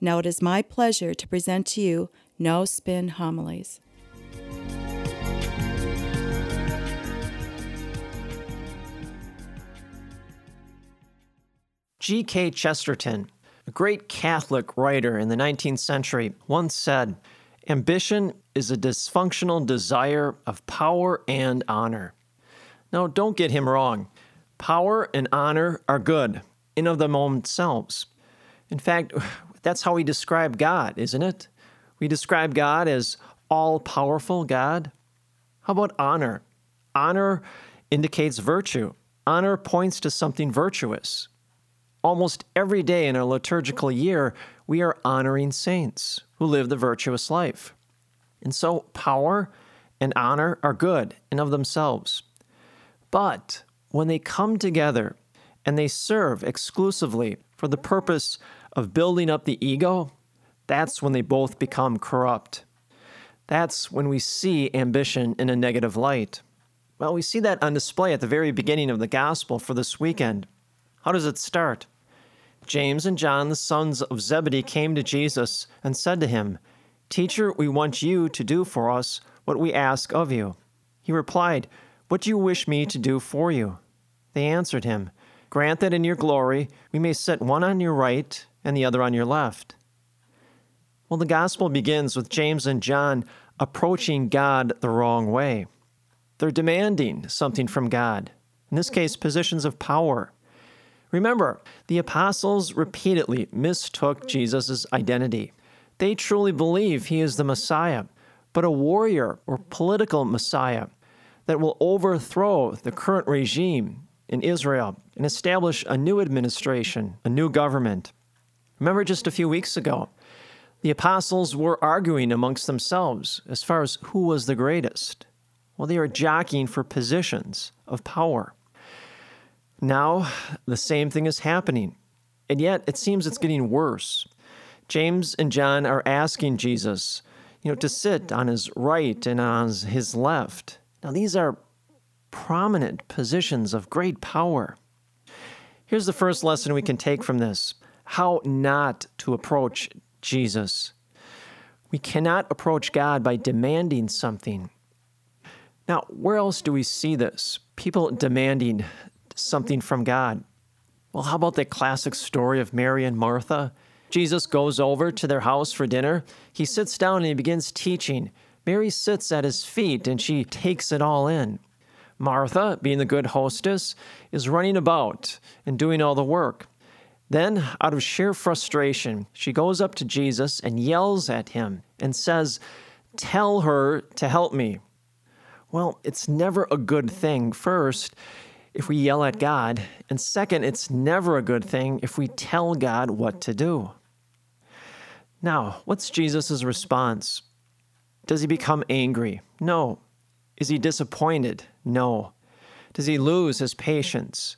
Now it is my pleasure to present to you No Spin Homilies. G.K. Chesterton, a great Catholic writer in the 19th century, once said, Ambition is a dysfunctional desire of power and honor. Now, don't get him wrong. Power and honor are good in of themselves. In fact, that's how we describe God, isn't it? We describe God as all powerful God. How about honor? Honor indicates virtue. Honor points to something virtuous. Almost every day in our liturgical year, we are honoring saints who live the virtuous life. And so, power and honor are good in of themselves. But when they come together and they serve exclusively for the purpose of building up the ego, that's when they both become corrupt. That's when we see ambition in a negative light. Well, we see that on display at the very beginning of the gospel for this weekend. How does it start? James and John, the sons of Zebedee, came to Jesus and said to him, Teacher, we want you to do for us what we ask of you. He replied, What do you wish me to do for you? They answered him, Grant that in your glory we may sit one on your right and the other on your left. Well, the gospel begins with James and John approaching God the wrong way. They're demanding something from God, in this case, positions of power. Remember, the apostles repeatedly mistook Jesus' identity. They truly believe he is the Messiah, but a warrior or political Messiah that will overthrow the current regime in Israel and establish a new administration, a new government. Remember just a few weeks ago, the apostles were arguing amongst themselves as far as who was the greatest. Well, they are jockeying for positions of power. Now, the same thing is happening, and yet it seems it's getting worse. James and John are asking Jesus, you know, to sit on his right and on his left. Now, these are prominent positions of great power. Here's the first lesson we can take from this how not to approach Jesus. We cannot approach God by demanding something. Now, where else do we see this? People demanding something from God. Well, how about that classic story of Mary and Martha? Jesus goes over to their house for dinner. He sits down and he begins teaching. Mary sits at his feet and she takes it all in. Martha, being the good hostess, is running about and doing all the work. Then, out of sheer frustration, she goes up to Jesus and yells at him and says, Tell her to help me. Well, it's never a good thing, first, if we yell at God, and second, it's never a good thing if we tell God what to do. Now, what's Jesus' response? Does he become angry? No. Is he disappointed? No. Does he lose his patience?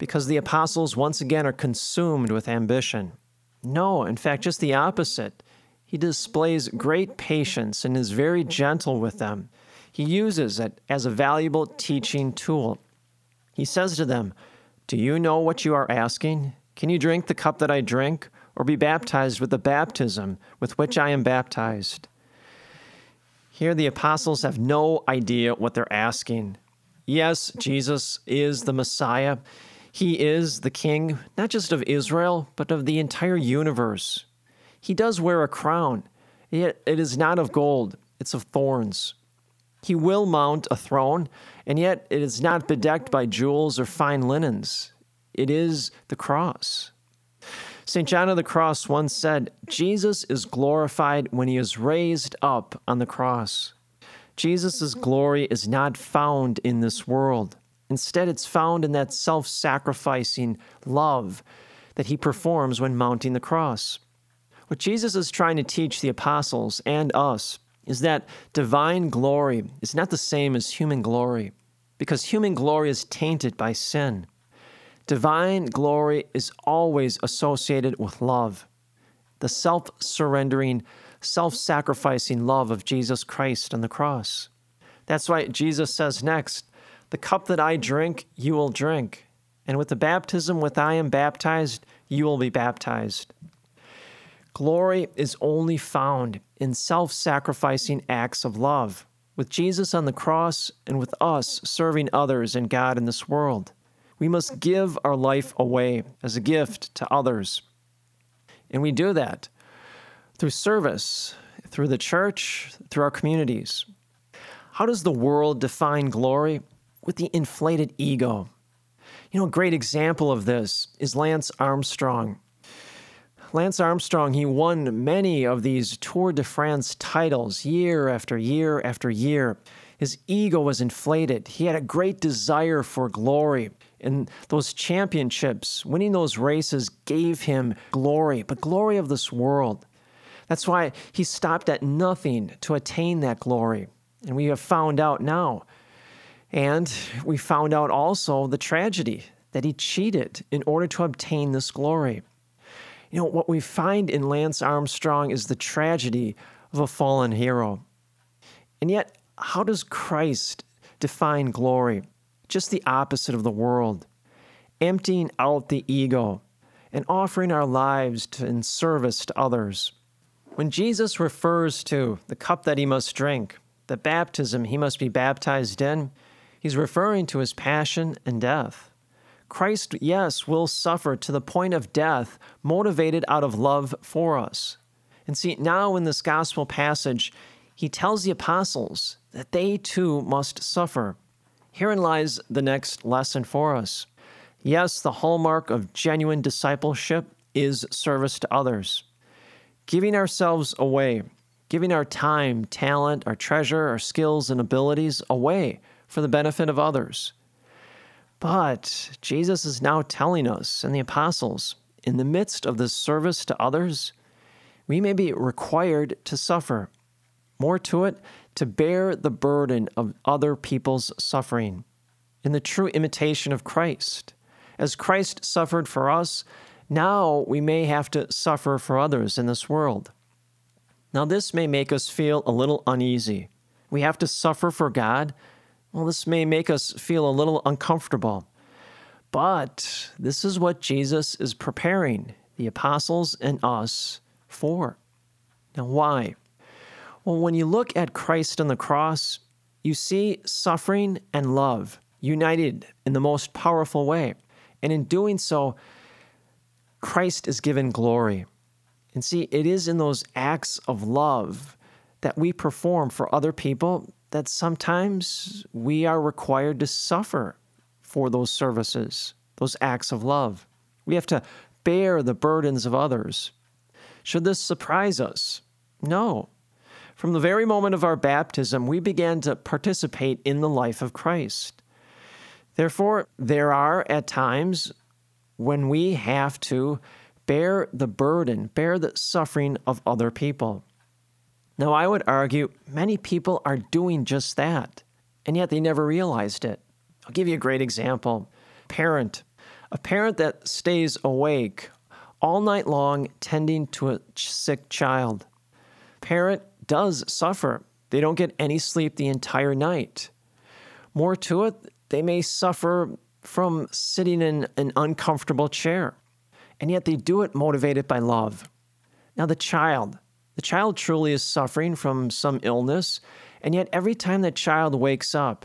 Because the apostles once again are consumed with ambition. No, in fact, just the opposite. He displays great patience and is very gentle with them. He uses it as a valuable teaching tool. He says to them, Do you know what you are asking? Can you drink the cup that I drink, or be baptized with the baptism with which I am baptized? Here, the apostles have no idea what they're asking. Yes, Jesus is the Messiah. He is the King, not just of Israel, but of the entire universe. He does wear a crown, yet it is not of gold, it's of thorns. He will mount a throne, and yet it is not bedecked by jewels or fine linens. It is the cross. St. John of the Cross once said, Jesus is glorified when he is raised up on the cross. Jesus' glory is not found in this world. Instead, it's found in that self sacrificing love that he performs when mounting the cross. What Jesus is trying to teach the apostles and us is that divine glory is not the same as human glory, because human glory is tainted by sin. Divine glory is always associated with love, the self surrendering, self sacrificing love of Jesus Christ on the cross. That's why Jesus says next, The cup that I drink, you will drink. And with the baptism with I am baptized, you will be baptized. Glory is only found in self sacrificing acts of love, with Jesus on the cross and with us serving others and God in this world. We must give our life away as a gift to others. And we do that through service, through the church, through our communities. How does the world define glory? With the inflated ego. You know, a great example of this is Lance Armstrong. Lance Armstrong, he won many of these Tour de France titles year after year after year. His ego was inflated. He had a great desire for glory. And those championships, winning those races, gave him glory, but glory of this world. That's why he stopped at nothing to attain that glory. And we have found out now. And we found out also the tragedy that he cheated in order to obtain this glory. You know, what we find in Lance Armstrong is the tragedy of a fallen hero. And yet, how does Christ define glory? Just the opposite of the world, emptying out the ego and offering our lives to, in service to others. When Jesus refers to the cup that he must drink, the baptism he must be baptized in, he's referring to his passion and death. Christ, yes, will suffer to the point of death, motivated out of love for us. And see, now in this gospel passage, he tells the apostles that they too must suffer. Herein lies the next lesson for us. Yes, the hallmark of genuine discipleship is service to others. Giving ourselves away, giving our time, talent, our treasure, our skills, and abilities away for the benefit of others. But Jesus is now telling us and the apostles, in the midst of this service to others, we may be required to suffer. More to it, to bear the burden of other people's suffering in the true imitation of Christ. As Christ suffered for us, now we may have to suffer for others in this world. Now, this may make us feel a little uneasy. We have to suffer for God well, this may make us feel a little uncomfortable, but this is what Jesus is preparing the apostles and us for. Now, why? Well, when you look at Christ on the cross, you see suffering and love united in the most powerful way. And in doing so, Christ is given glory. And see, it is in those acts of love that we perform for other people that sometimes we are required to suffer for those services, those acts of love. We have to bear the burdens of others. Should this surprise us? No. From the very moment of our baptism, we began to participate in the life of Christ. Therefore, there are at times when we have to bear the burden, bear the suffering of other people. Now, I would argue many people are doing just that, and yet they never realized it. I'll give you a great example. Parent, a parent that stays awake all night long tending to a sick child. Parent does suffer. They don't get any sleep the entire night. More to it, they may suffer from sitting in an uncomfortable chair, and yet they do it motivated by love. Now, the child, the child truly is suffering from some illness, and yet every time that child wakes up,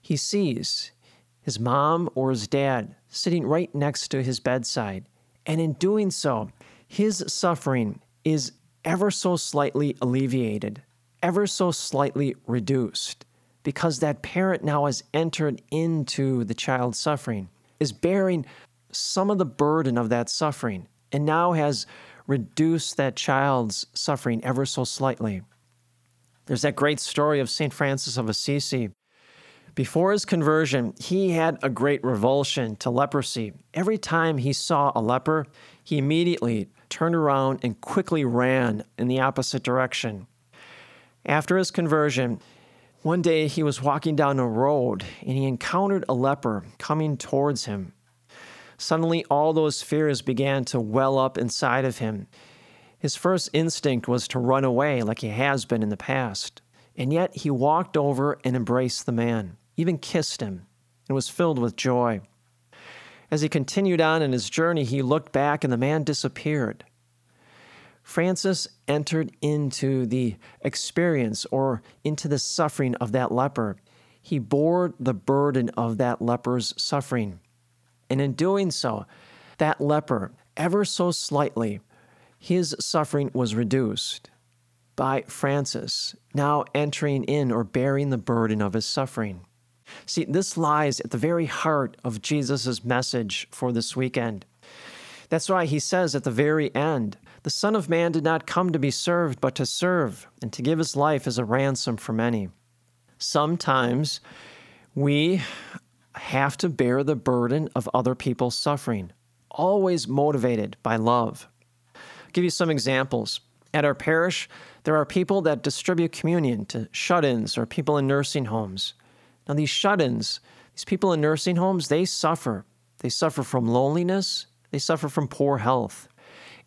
he sees his mom or his dad sitting right next to his bedside. And in doing so, his suffering is ever so slightly alleviated, ever so slightly reduced, because that parent now has entered into the child's suffering, is bearing some of the burden of that suffering, and now has reduce that child's suffering ever so slightly. There's that great story of St. Francis of Assisi. Before his conversion, he had a great revulsion to leprosy. Every time he saw a leper, he immediately turned around and quickly ran in the opposite direction. After his conversion, one day he was walking down a road and he encountered a leper coming towards him. Suddenly, all those fears began to well up inside of him. His first instinct was to run away like he has been in the past. And yet he walked over and embraced the man, even kissed him, and was filled with joy. As he continued on in his journey, he looked back and the man disappeared. Francis entered into the experience or into the suffering of that leper. He bore the burden of that leper's suffering. And in doing so, that leper, ever so slightly, his suffering was reduced by Francis, now entering in or bearing the burden of his suffering. See, this lies at the very heart of Jesus' message for this weekend. That's why he says at the very end, The Son of Man did not come to be served, but to serve, and to give his life as a ransom for many. Sometimes we have to bear the burden of other people's suffering, always motivated by love. I'll give you some examples. At our parish, there are people that distribute communion to shut ins or people in nursing homes. Now, these shut ins, these people in nursing homes, they suffer. They suffer from loneliness, they suffer from poor health.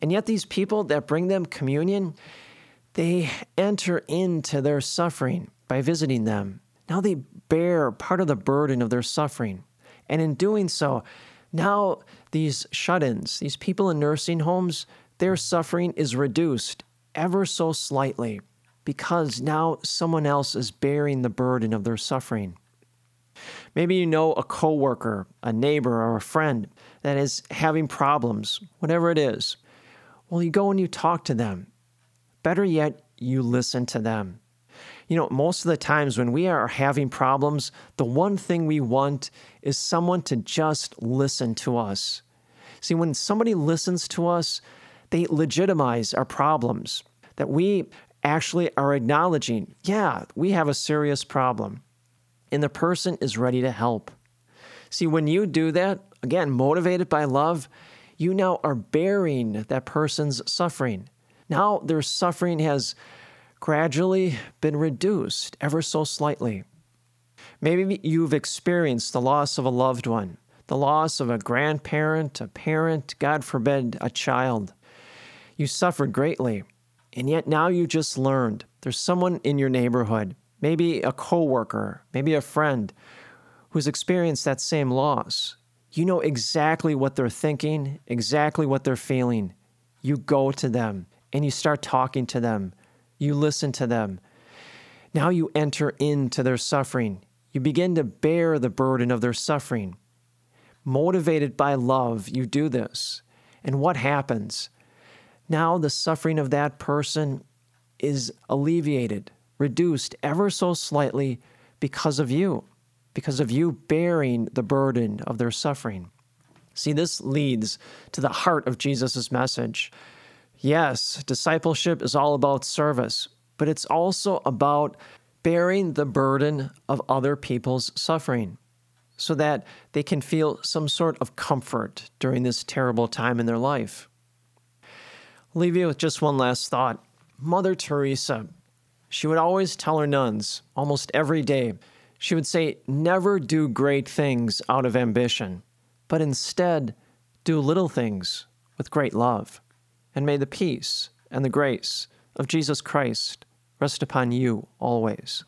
And yet, these people that bring them communion, they enter into their suffering by visiting them. Now they bear part of the burden of their suffering. And in doing so, now these shut ins, these people in nursing homes, their suffering is reduced ever so slightly because now someone else is bearing the burden of their suffering. Maybe you know a coworker, a neighbor, or a friend that is having problems, whatever it is. Well, you go and you talk to them. Better yet, you listen to them. You know, most of the times when we are having problems, the one thing we want is someone to just listen to us. See, when somebody listens to us, they legitimize our problems, that we actually are acknowledging, yeah, we have a serious problem, and the person is ready to help. See, when you do that, again, motivated by love, you now are bearing that person's suffering. Now their suffering has gradually been reduced ever so slightly. Maybe you've experienced the loss of a loved one, the loss of a grandparent, a parent, God forbid, a child. You suffered greatly, and yet now you just learned there's someone in your neighborhood, maybe a coworker, maybe a friend, who's experienced that same loss. You know exactly what they're thinking, exactly what they're feeling. You go to them and you start talking to them. You listen to them. Now you enter into their suffering. You begin to bear the burden of their suffering. Motivated by love, you do this. And what happens? Now the suffering of that person is alleviated, reduced ever so slightly because of you, because of you bearing the burden of their suffering. See, this leads to the heart of Jesus' message. Yes, discipleship is all about service, but it's also about bearing the burden of other people's suffering so that they can feel some sort of comfort during this terrible time in their life. I'll leave you with just one last thought. Mother Teresa, she would always tell her nuns, almost every day, she would say, Never do great things out of ambition, but instead do little things with great love. And may the peace and the grace of Jesus Christ rest upon you always.